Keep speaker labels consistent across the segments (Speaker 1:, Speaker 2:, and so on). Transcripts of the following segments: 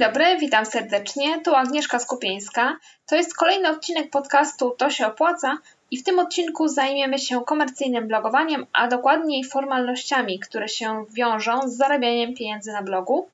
Speaker 1: Dzień dobry, witam serdecznie. Tu Agnieszka Skupieńska. To jest kolejny odcinek podcastu To się opłaca i w tym odcinku zajmiemy się komercyjnym blogowaniem, a dokładniej formalnościami, które się wiążą z zarabianiem pieniędzy na blogu.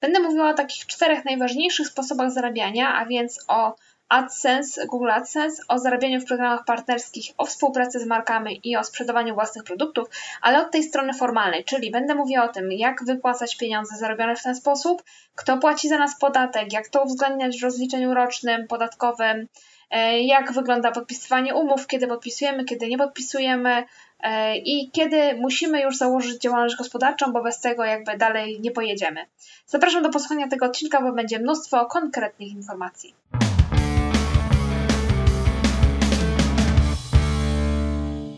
Speaker 1: Będę mówiła o takich czterech najważniejszych sposobach zarabiania, a więc o AdSense, Google AdSense, o zarabianiu w programach partnerskich, o współpracy z markami i o sprzedawaniu własnych produktów, ale od tej strony formalnej, czyli będę mówiła o tym, jak wypłacać pieniądze zarobione w ten sposób, kto płaci za nas podatek, jak to uwzględniać w rozliczeniu rocznym, podatkowym, e, jak wygląda podpisywanie umów, kiedy podpisujemy, kiedy nie podpisujemy e, i kiedy musimy już założyć działalność gospodarczą, bo bez tego jakby dalej nie pojedziemy. Zapraszam do posłuchania tego odcinka, bo będzie mnóstwo konkretnych informacji.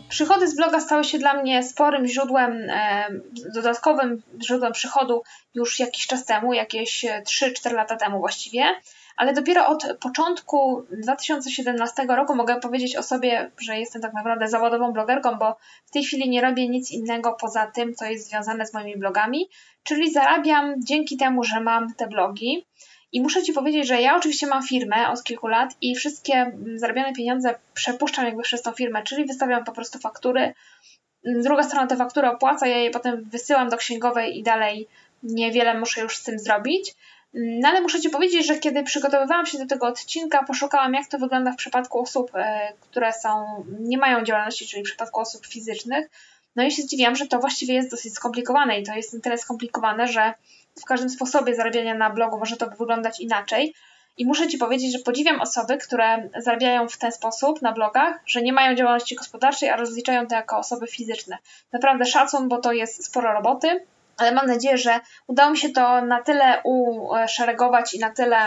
Speaker 1: Przychody z bloga stały się dla mnie sporym źródłem, e, dodatkowym źródłem przychodu już jakiś czas temu, jakieś 3-4 lata temu właściwie, ale dopiero od początku 2017 roku mogę powiedzieć o sobie, że jestem tak naprawdę zawodową blogerką, bo w tej chwili nie robię nic innego poza tym, co jest związane z moimi blogami, czyli zarabiam dzięki temu, że mam te blogi. I muszę Ci powiedzieć, że ja oczywiście mam firmę od kilku lat i wszystkie zarabiane pieniądze przepuszczam jakby przez tą firmę, czyli wystawiam po prostu faktury. Druga strona te faktury opłaca, ja je potem wysyłam do księgowej i dalej niewiele muszę już z tym zrobić. No ale muszę Ci powiedzieć, że kiedy przygotowywałam się do tego odcinka, poszukałam jak to wygląda w przypadku osób, e, które są, nie mają działalności, czyli w przypadku osób fizycznych. No i się zdziwiłam, że to właściwie jest dosyć skomplikowane i to jest na tyle skomplikowane, że w każdym sposobie zarabiania na blogu może to wyglądać inaczej. I muszę Ci powiedzieć, że podziwiam osoby, które zarabiają w ten sposób na blogach, że nie mają działalności gospodarczej, a rozliczają to jako osoby fizyczne. Naprawdę szacun, bo to jest sporo roboty, ale mam nadzieję, że udało mi się to na tyle uszeregować i na tyle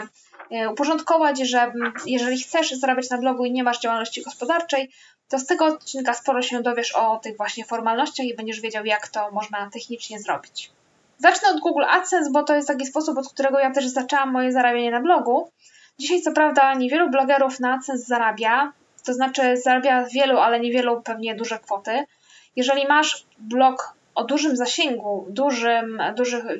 Speaker 1: e, uporządkować, że jeżeli chcesz zarabiać na blogu i nie masz działalności gospodarczej, to z tego odcinka sporo się dowiesz o tych właśnie formalnościach i będziesz wiedział, jak to można technicznie zrobić. Zacznę od Google AdSense, bo to jest taki sposób, od którego ja też zaczęłam moje zarabianie na blogu. Dzisiaj, co prawda, niewielu blogerów na AdSense zarabia, to znaczy zarabia wielu, ale niewielu pewnie duże kwoty. Jeżeli masz blog o dużym zasięgu, dużym,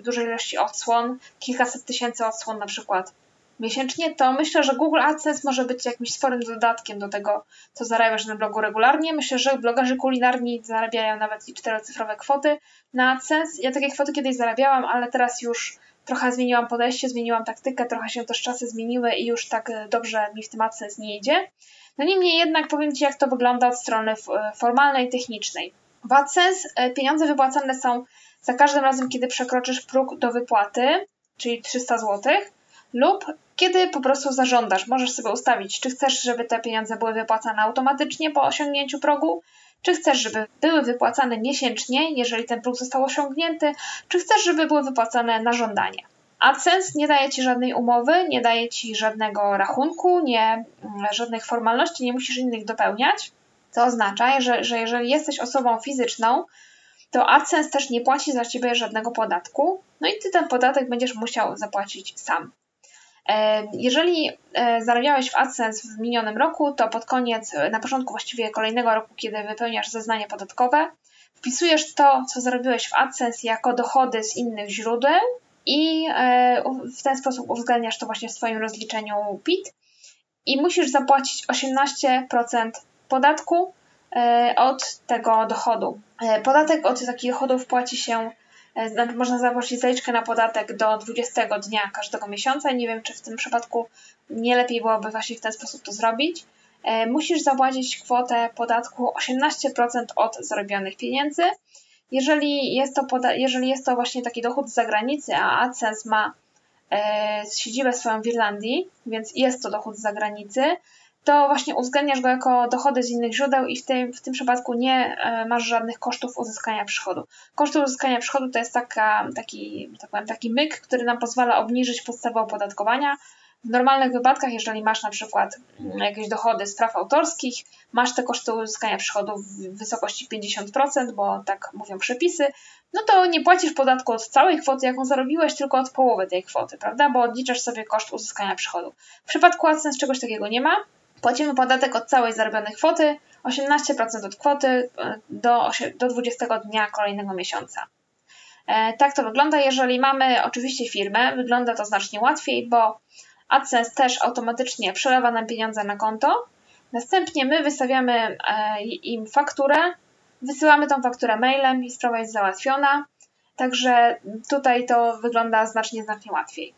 Speaker 1: dużej ilości odsłon, kilkaset tysięcy odsłon na przykład, miesięcznie, to myślę, że Google AdSense może być jakimś sporym dodatkiem do tego, co zarabiasz na blogu regularnie. Myślę, że blogerzy kulinarni zarabiają nawet czterocyfrowe kwoty na AdSense. Ja takie kwoty kiedyś zarabiałam, ale teraz już trochę zmieniłam podejście, zmieniłam taktykę, trochę się też czasy zmieniły i już tak e, dobrze mi w tym AdSense nie idzie. No niemniej jednak powiem Ci, jak to wygląda od strony e, formalnej, technicznej. W AdSense e, pieniądze wypłacane są za każdym razem, kiedy przekroczysz próg do wypłaty, czyli 300 zł, lub kiedy po prostu zażądasz. Możesz sobie ustawić, czy chcesz, żeby te pieniądze były wypłacane automatycznie po osiągnięciu progu, czy chcesz, żeby były wypłacane miesięcznie, jeżeli ten próg został osiągnięty, czy chcesz, żeby były wypłacane na żądanie. AdSense nie daje Ci żadnej umowy, nie daje Ci żadnego rachunku, nie, mm, żadnych formalności, nie musisz innych dopełniać. To oznacza, że, że jeżeli jesteś osobą fizyczną, to AdSense też nie płaci za Ciebie żadnego podatku, no i Ty ten podatek będziesz musiał zapłacić sam. Jeżeli e, zarabiałeś w AdSense w minionym roku, to pod koniec, e, na początku właściwie kolejnego roku, kiedy wypełniasz zeznanie podatkowe, wpisujesz to, co zarobiłeś w AdSense jako dochody z innych źródeł i e, w ten sposób uwzględniasz to właśnie w swoim rozliczeniu PIT i musisz zapłacić 18% podatku od tego dochodu. Podatek od takich dochodów płaci się E, znaczy można zapłacić zaliczkę na podatek do 20 dnia każdego miesiąca. Nie wiem, czy w tym przypadku nie lepiej byłoby właśnie w ten sposób to zrobić. E, musisz zapłacić kwotę podatku 18% od zarobionych pieniędzy. Jeżeli jest to, poda- jeżeli jest to właśnie taki dochód z zagranicy, a AdSense ma e, siedzibę swoją w Irlandii, więc jest to dochód z zagranicy, to właśnie uwzględniasz go jako dochody z innych źródeł i w tym, w tym przypadku nie e, masz żadnych kosztów uzyskania przychodu. Koszty uzyskania przychodu to jest taka, taki, tak powiem, taki myk, który nam pozwala obniżyć podstawę opodatkowania. W normalnych wypadkach, jeżeli masz na przykład mm, jakieś dochody z praw autorskich, masz te koszty uzyskania przychodu w wysokości 50%, bo tak mówią przepisy, no to nie płacisz podatku od całej kwoty, jaką zarobiłeś, tylko od połowy tej kwoty, prawda? Bo odliczasz sobie koszt uzyskania przychodu. W przypadku AdSense czegoś takiego nie ma. Płacimy podatek od całej zarobionej kwoty, 18% od kwoty e, do, do 20 dnia kolejnego miesiąca. Tak to wygląda, jeżeli mamy oczywiście firmę, wygląda to znacznie łatwiej, bo AdSense też automatycznie przelewa nam pieniądze na konto. Następnie my wystawiamy im fakturę, wysyłamy tą fakturę mailem i sprawa jest załatwiona. Także tutaj to wygląda znacznie, znacznie łatwiej.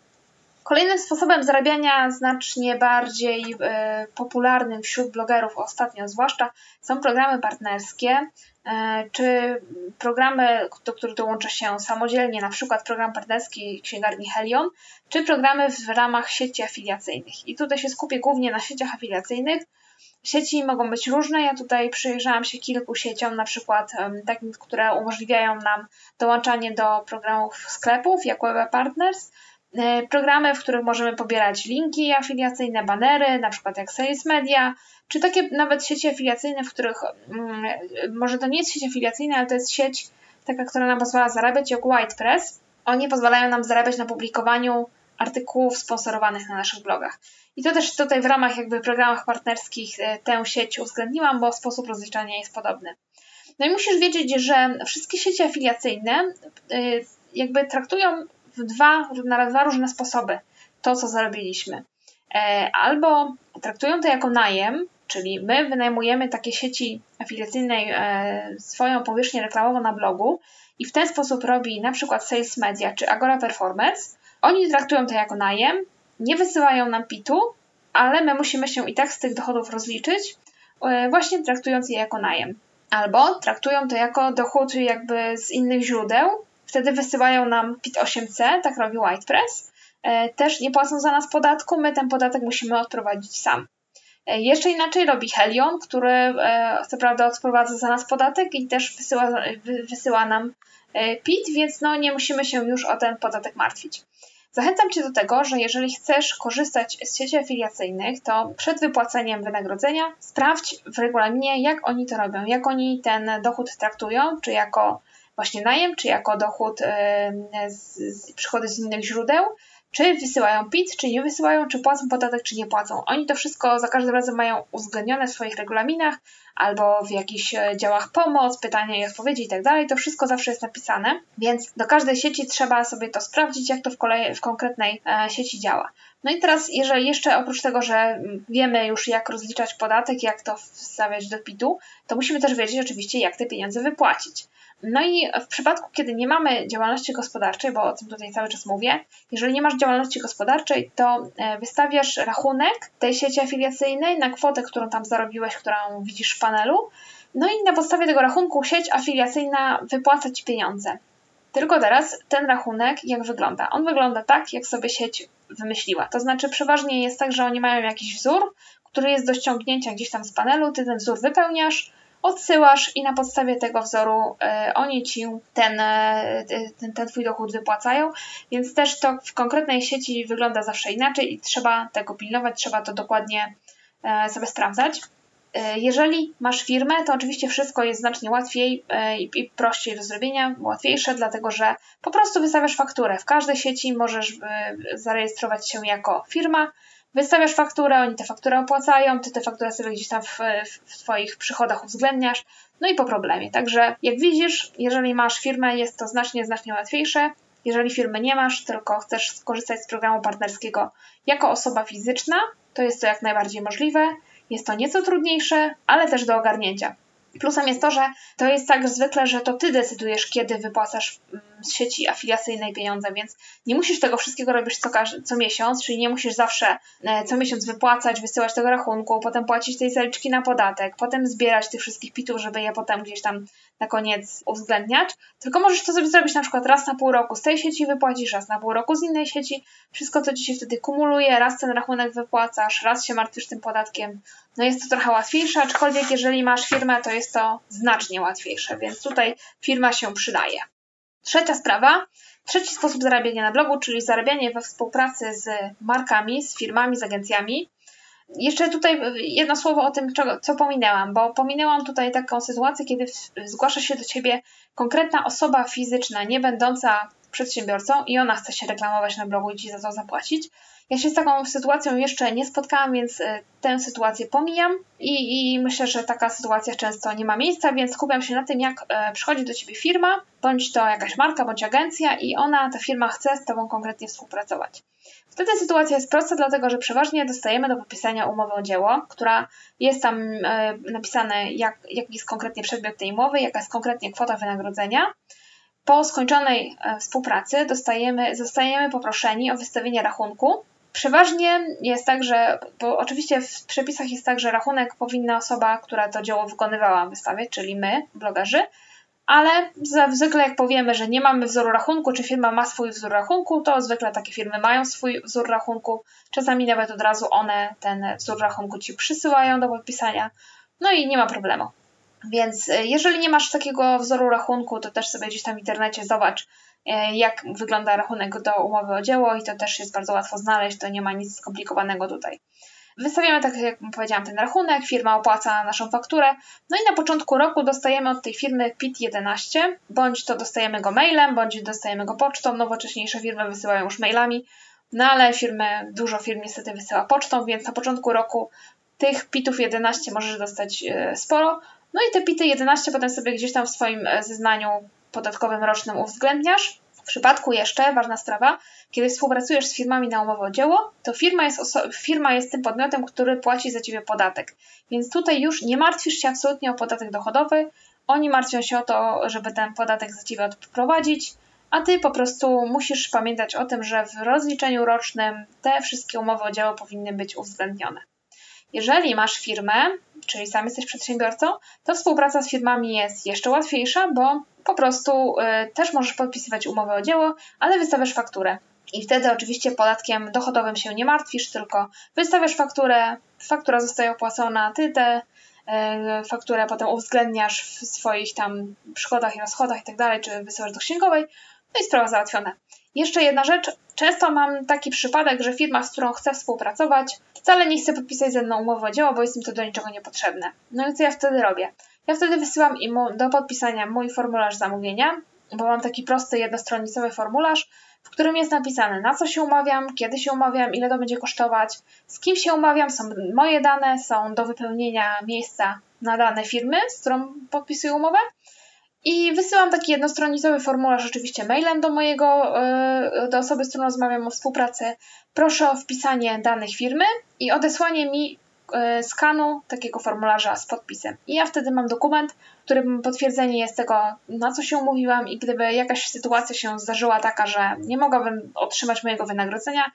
Speaker 1: Kolejnym sposobem zarabiania, znacznie bardziej e, popularnym wśród blogerów ostatnio zwłaszcza, są programy partnerskie, e, czy programy, do których dołącza się samodzielnie, na przykład program partnerski księgarni Helion, czy programy w ramach sieci afiliacyjnych. I tutaj się skupię głównie na sieciach afiliacyjnych, Sieci mogą być różne. Ja tutaj przyjrzałam się kilku sieciom, na przykład takim, które umożliwiają nam dołączanie do programów sklepów, jak Web Partners. E, programy, w których możemy pobierać linki afiliacyjne, banery, na przykład jak Sales Media, czy takie nawet sieci afiliacyjne, w których mm, może to nie jest sieć afiliacyjna, ale to jest sieć taka, która nam pozwala zarabiać, jak WhitePress. Oni pozwalają nam zarabiać na publikowaniu artykułów sponsorowanych na naszych blogach. I to też tutaj w ramach jakby programach partnerskich e, tę sieć uwzględniłam, bo sposób rozliczania jest podobny. No i musisz wiedzieć, że wszystkie sieci afiliacyjne e, jakby traktują w dwa, na dwa różne sposoby to, co zarobiliśmy. E, albo traktują to jako najem, czyli my wynajmujemy takie sieci afiliacyjne swoją powierzchnię reklamową na blogu i w ten sposób robi na przykład Sales Media czy Agora Performance. Oni traktują to jako najem, nie wysyłają nam PIT-u, ale my musimy się i tak z tych dochodów rozliczyć, e, właśnie traktując je jako najem. Albo traktują to jako dochód jakby z innych źródeł, wtedy wysyłają nam PIT 8C, tak robi WhitePress. E, też nie płacą za nas podatku, my ten podatek musimy odprowadzić sam. E, jeszcze inaczej robi Helion, który co prawda odprowadza za nas podatek i też wysyła, wysyła nam PIT, więc no nie musimy się już o ten podatek martwić. Zachęcam Cię do tego, że jeżeli chcesz korzystać z sieci afiliacyjnych, to przed wypłaceniem wynagrodzenia sprawdź w regulaminie, jak oni to robią, jak oni ten dochód traktują, czy jako właśnie najem, czy jako dochód, yy, z, z, przychody z innych źródeł, czy wysyłają PIT, czy nie wysyłają, czy płacą podatek, czy nie płacą. Oni to wszystko za każdym razem mają uwzględnione w swoich regulaminach albo w jakichś e, działach pomoc, pytania i odpowiedzi itd. Tak to wszystko zawsze jest napisane, więc do każdej sieci trzeba sobie to sprawdzić, jak to w, w konkretnej e, sieci działa. No i teraz, jeżeli jeszcze oprócz tego, że wiemy już jak rozliczać podatek, jak to wstawiać do PIT-u, to musimy też wiedzieć oczywiście, jak te pieniądze wypłacić. No i w przypadku, kiedy nie mamy działalności gospodarczej, bo o tym tutaj cały czas mówię, jeżeli nie masz działalności gospodarczej, to e, wystawiasz rachunek tej sieci afiliacyjnej na kwotę, którą tam zarobiłeś, którą widzisz w panelu. No i na podstawie tego rachunku sieć afiliacyjna wypłaca Ci pieniądze. Tylko teraz ten rachunek jak wygląda? On wygląda tak, jak sobie sieć wymyśliła. To znaczy przeważnie jest tak, że oni mają jakiś wzór, który jest do ściągnięcia gdzieś tam z panelu, ty ten wzór wypełniasz, odsyłasz i na podstawie tego wzoru e, oni ci ten, e, ten, ten twój dochód wypłacają, więc też to w konkretnej sieci wygląda zawsze inaczej i trzeba tego pilnować, trzeba to dokładnie e, sobie sprawdzać. Jeżeli masz firmę, to oczywiście wszystko jest znacznie łatwiej i prościej do zrobienia, łatwiejsze, dlatego że po prostu wystawiasz fakturę. W każdej sieci możesz zarejestrować się jako firma, Wystawiasz fakturę, oni tę fakturę opłacają, ty tę fakturę sobie gdzieś tam w, w Twoich przychodach uwzględniasz, no i po problemie. Także jak widzisz, jeżeli masz firmę, jest to znacznie, znacznie łatwiejsze. Jeżeli firmy nie masz, tylko chcesz skorzystać z programu partnerskiego jako osoba fizyczna, to jest to jak najbardziej możliwe. Jest to nieco trudniejsze, ale też do ogarnięcia. Plusem jest to, że to jest tak zwykle, że to ty decydujesz, kiedy wypłacasz mm, z sieci afiliacyjnej pieniądze, więc nie musisz tego wszystkiego robić co, co miesiąc, czyli nie musisz zawsze e, co miesiąc wypłacać, wysyłać tego rachunku, potem płacić tej zaliczki na podatek, potem zbierać tych wszystkich pitów, żeby je potem gdzieś tam na koniec uwzględniać, tylko możesz to sobie zrobić na przykład raz na pół roku z tej sieci wypłacisz, raz na pół roku z innej sieci, wszystko to ci się wtedy kumuluje, raz ten rachunek wypłacasz, raz się martwisz tym podatkiem, no jest to trochę łatwiejsze, aczkolwiek jeżeli masz firmę, to jest to znacznie łatwiejsze, więc tutaj firma się przydaje. Trzecia sprawa, trzeci sposób zarabiania na blogu, czyli zarabianie we współpracy z markami, z firmami, z agencjami. Jeszcze tutaj jedno słowo o tym, co pominęłam, bo pominęłam tutaj taką sytuację, kiedy zgłasza się do Ciebie konkretna osoba fizyczna, nie będąca przedsiębiorcą i ona chce się reklamować na blogu i Ci za to zapłacić. Ja się z taką sytuacją jeszcze nie spotkałam, więc e, tę sytuację pomijam i, i myślę, że taka sytuacja często nie ma miejsca, więc skupiam się na tym, jak e, przychodzi do Ciebie firma, bądź to jakaś marka, bądź agencja i ona, ta firma chce z Tobą konkretnie współpracować. Wtedy sytuacja jest prosta, dlatego że przeważnie dostajemy do podpisania umowę o dzieło, która jest tam e, napisane, jak, jaki jest konkretnie przedmiot tej umowy, jaka jest konkretnie kwota wynagrodzenia. Po skończonej e, współpracy dostajemy, zostajemy poproszeni o wystawienie rachunku. Przeważnie jest tak, że, bo oczywiście w przepisach jest tak, że rachunek powinna osoba, która to dzieło wykonywała, wystawiać, czyli my, blogerzy, ale zwykle jak powiemy, że nie mamy wzoru rachunku, czy firma ma swój wzór rachunku, to zwykle takie firmy mają swój wzór rachunku. Czasami nawet od razu one ten wzór rachunku ci przysyłają do podpisania. No i nie ma problemu. Więc e, jeżeli nie masz takiego wzoru rachunku, to też sobie gdzieś tam w internecie zobacz, e, jak wygląda rachunek do umowy o dzieło i to też jest bardzo łatwo znaleźć, to nie ma nic skomplikowanego tutaj. Wystawiamy, tak jak powiedziałam, ten rachunek, firma opłaca naszą fakturę, no i na początku roku dostajemy od tej firmy PIT-11, bądź to dostajemy go mailem, bądź dostajemy go pocztą, nowocześniejsze firmy wysyłają już mailami, no ale firmy, dużo firm niestety wysyła pocztą, więc na początku roku tych PIT-ów 11 możesz dostać e, sporo, no i te PIT-y 11 potem sobie gdzieś tam w swoim e, zeznaniu podatkowym rocznym uwzględniasz, przypadku jeszcze, ważna sprawa, kiedy współpracujesz z firmami na umowę o dzieło, to firma jest, firma jest tym podmiotem, który płaci za Ciebie podatek. Więc tutaj już nie martwisz się absolutnie o podatek dochodowy, oni martwią się o to, żeby ten podatek za Ciebie odprowadzić, a Ty po prostu musisz pamiętać o tym, że w rozliczeniu rocznym te wszystkie umowy o dzieło powinny być uwzględnione. Jeżeli masz firmę, czyli sam jesteś przedsiębiorcą, to współpraca z firmami jest jeszcze łatwiejsza, bo po prostu y, też możesz podpisywać umowę o dzieło, ale wystawiasz fakturę. I wtedy oczywiście podatkiem dochodowym się nie martwisz, tylko wystawiasz fakturę, faktura zostaje opłacona, ty tę y, fakturę potem uwzględniasz w swoich tam przychodach i rozchodach i tak dalej, czy wysyłasz do księgowej, no i sprawa załatwiona. Jeszcze jedna rzecz. Często mam taki przypadek, że firma, z którą chcę współpracować, wcale nie chce podpisać ze mną umowy o dzieło, bo jest im to do niczego niepotrzebne. No i co ja wtedy robię? Ja wtedy wysyłam im do podpisania mój formularz zamówienia, bo mam taki prosty, jednostronicowy formularz, w którym jest napisane, na co się umawiam, kiedy się umawiam, ile to będzie kosztować, z kim się umawiam, są moje dane, są do wypełnienia miejsca na dane firmy, z którą podpisuję umowę. I wysyłam taki jednostronicowy formularz oczywiście mailem do mojego, e, do osoby, z którą rozmawiam o współpracy. Proszę o wpisanie danych firmy i odesłanie mi E, skanu takiego formularza z podpisem. I ja wtedy mam dokument, którym potwierdzenie jest tego, na co się umówiłam i gdyby jakaś sytuacja się zdarzyła taka, że nie mogłabym otrzymać mojego wynagrodzenia,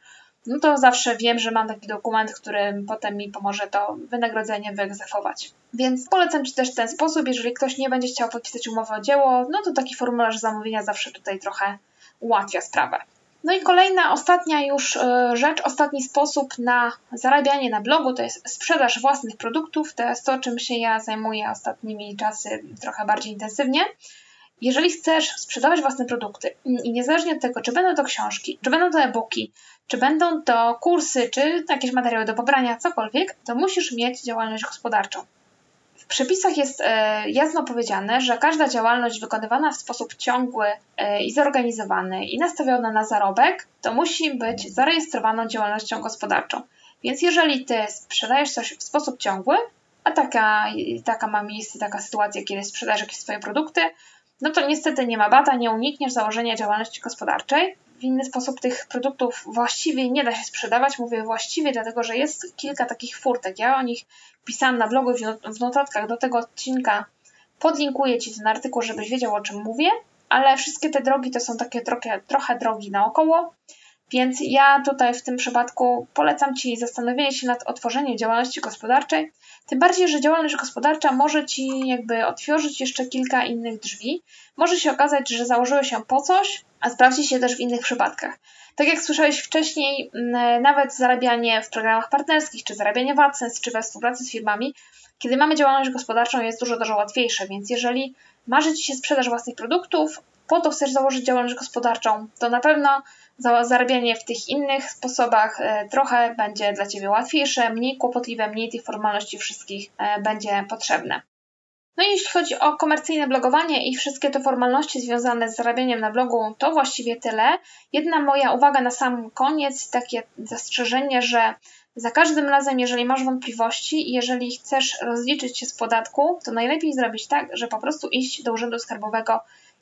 Speaker 1: no to zawsze wiem, że mam taki dokument, który potem mi pomoże to wynagrodzenie wyegzekwować. Więc polecam Ci też ten sposób, jeżeli ktoś nie będzie chciał podpisać umowy o dzieło, no to taki formularz zamówienia zawsze tutaj trochę ułatwia sprawę. No i kolejna, ostatnia już e, rzecz, ostatni sposób na zarabianie na blogu to jest sprzedaż własnych produktów. To jest to, czym się ja zajmuję ostatnimi czasy trochę bardziej intensywnie. Jeżeli chcesz sprzedawać własne produkty i niezależnie od tego, czy będą to książki, czy będą to e-booki, czy będą to kursy, czy jakieś materiały do pobrania, cokolwiek, to musisz mieć działalność gospodarczą. W przepisach jest e, jasno powiedziane, że każda działalność wykonywana w sposób ciągły e, i zorganizowany i nastawiona na zarobek, to musi być zarejestrowaną działalnością gospodarczą. Więc jeżeli ty sprzedajesz coś w sposób ciągły, a taka, taka ma miejsce, taka sytuacja, kiedy sprzedajesz jakieś swoje produkty, no to niestety nie ma bata, nie unikniesz założenia działalności gospodarczej. W inny sposób tych produktów właściwie nie da się sprzedawać. Mówię właściwie, dlatego że jest kilka takich furtek. Ja o nich pisałam na blogu w notatkach do tego odcinka. Podlinkuję Ci ten artykuł, żebyś wiedział o czym mówię, ale wszystkie te drogi to są takie trochę, trochę drogi naokoło. Więc ja tutaj w tym przypadku polecam Ci zastanowienie się nad otworzeniem działalności gospodarczej, tym bardziej, że działalność gospodarcza może Ci jakby otworzyć jeszcze kilka innych drzwi. Może się okazać, że założyły się po coś, a sprawdzi się też w innych przypadkach. Tak jak słyszałeś wcześniej, nawet zarabianie w programach partnerskich, czy zarabianie w AdSense, czy we współpracy z firmami, kiedy mamy działalność gospodarczą jest dużo, dużo łatwiejsze, więc jeżeli marzy Ci się sprzedaż własnych produktów, po to chcesz założyć działalność gospodarczą, to na pewno zarabianie w tych innych sposobach e, trochę będzie dla Ciebie łatwiejsze, mniej kłopotliwe, mniej tych formalności wszystkich e, będzie potrzebne. No i jeśli chodzi o komercyjne blogowanie i wszystkie te formalności związane z zarabianiem na blogu, to właściwie tyle. Jedna moja uwaga na sam koniec, takie zastrzeżenie, że za każdym razem, jeżeli masz wątpliwości i jeżeli chcesz rozliczyć się z podatku, to najlepiej zrobić tak, że po prostu iść do Urzędu Skarbowego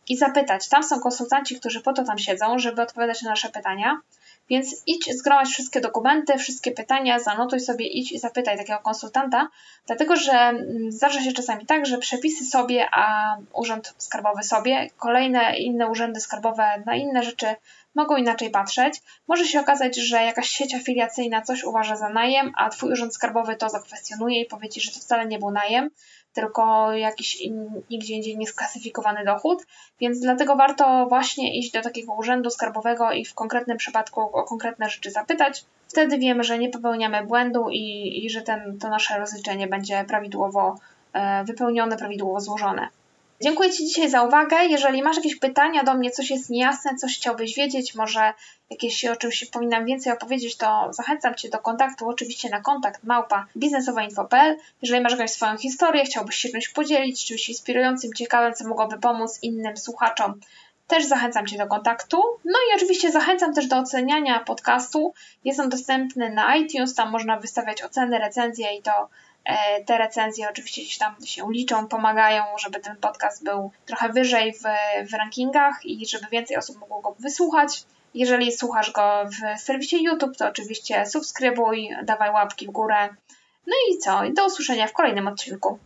Speaker 1: i zapytać. Tam są konsultanci, którzy po to tam siedzą, żeby odpowiadać na nasze pytania. Więc idź, zgromadź wszystkie dokumenty, wszystkie pytania, zanotuj sobie, idź i zapytaj takiego konsultanta, dlatego że mm, zdarza się czasami tak, że przepisy sobie, a urząd skarbowy sobie, kolejne inne urzędy skarbowe na inne rzeczy mogą inaczej patrzeć. Może się okazać, że jakaś sieć afiliacyjna coś uważa za najem, a Twój urząd skarbowy to zakwestionuje i powie Ci, że to wcale nie był najem, tylko jakiś in, nigdzie indziej niesklasyfikowany dochód, więc dlatego warto właśnie iść do takiego urzędu skarbowego i w konkretnym przypadku o konkretne rzeczy zapytać. Wtedy wiemy, że nie popełniamy błędu i, i że ten, to nasze rozliczenie będzie prawidłowo e, wypełnione, prawidłowo złożone. Dziękuję Ci dzisiaj za uwagę. Jeżeli masz jakieś pytania do mnie, coś jest niejasne, coś chciałbyś wiedzieć, może jakieś o czymś powinnam więcej opowiedzieć, to zachęcam Cię do kontaktu, oczywiście na kontakt małpa biznesowainfo.pl. Jeżeli masz jakąś swoją historię, chciałbyś się czymś podzielić, czymś inspirującym, ciekawym, co mogłoby pomóc innym słuchaczom, też zachęcam Cię do kontaktu. No i oczywiście zachęcam też do oceniania podcastu. Jest on dostępny na iTunes, tam można wystawiać oceny, recenzje i to te recenzje oczywiście gdzieś tam się liczą, pomagają, żeby ten podcast był trochę wyżej w, w rankingach i żeby więcej osób mogło go wysłuchać. Jeżeli słuchasz go w serwisie YouTube, to oczywiście subskrybuj, dawaj łapki w górę. No i co? Do usłyszenia w kolejnym odcinku.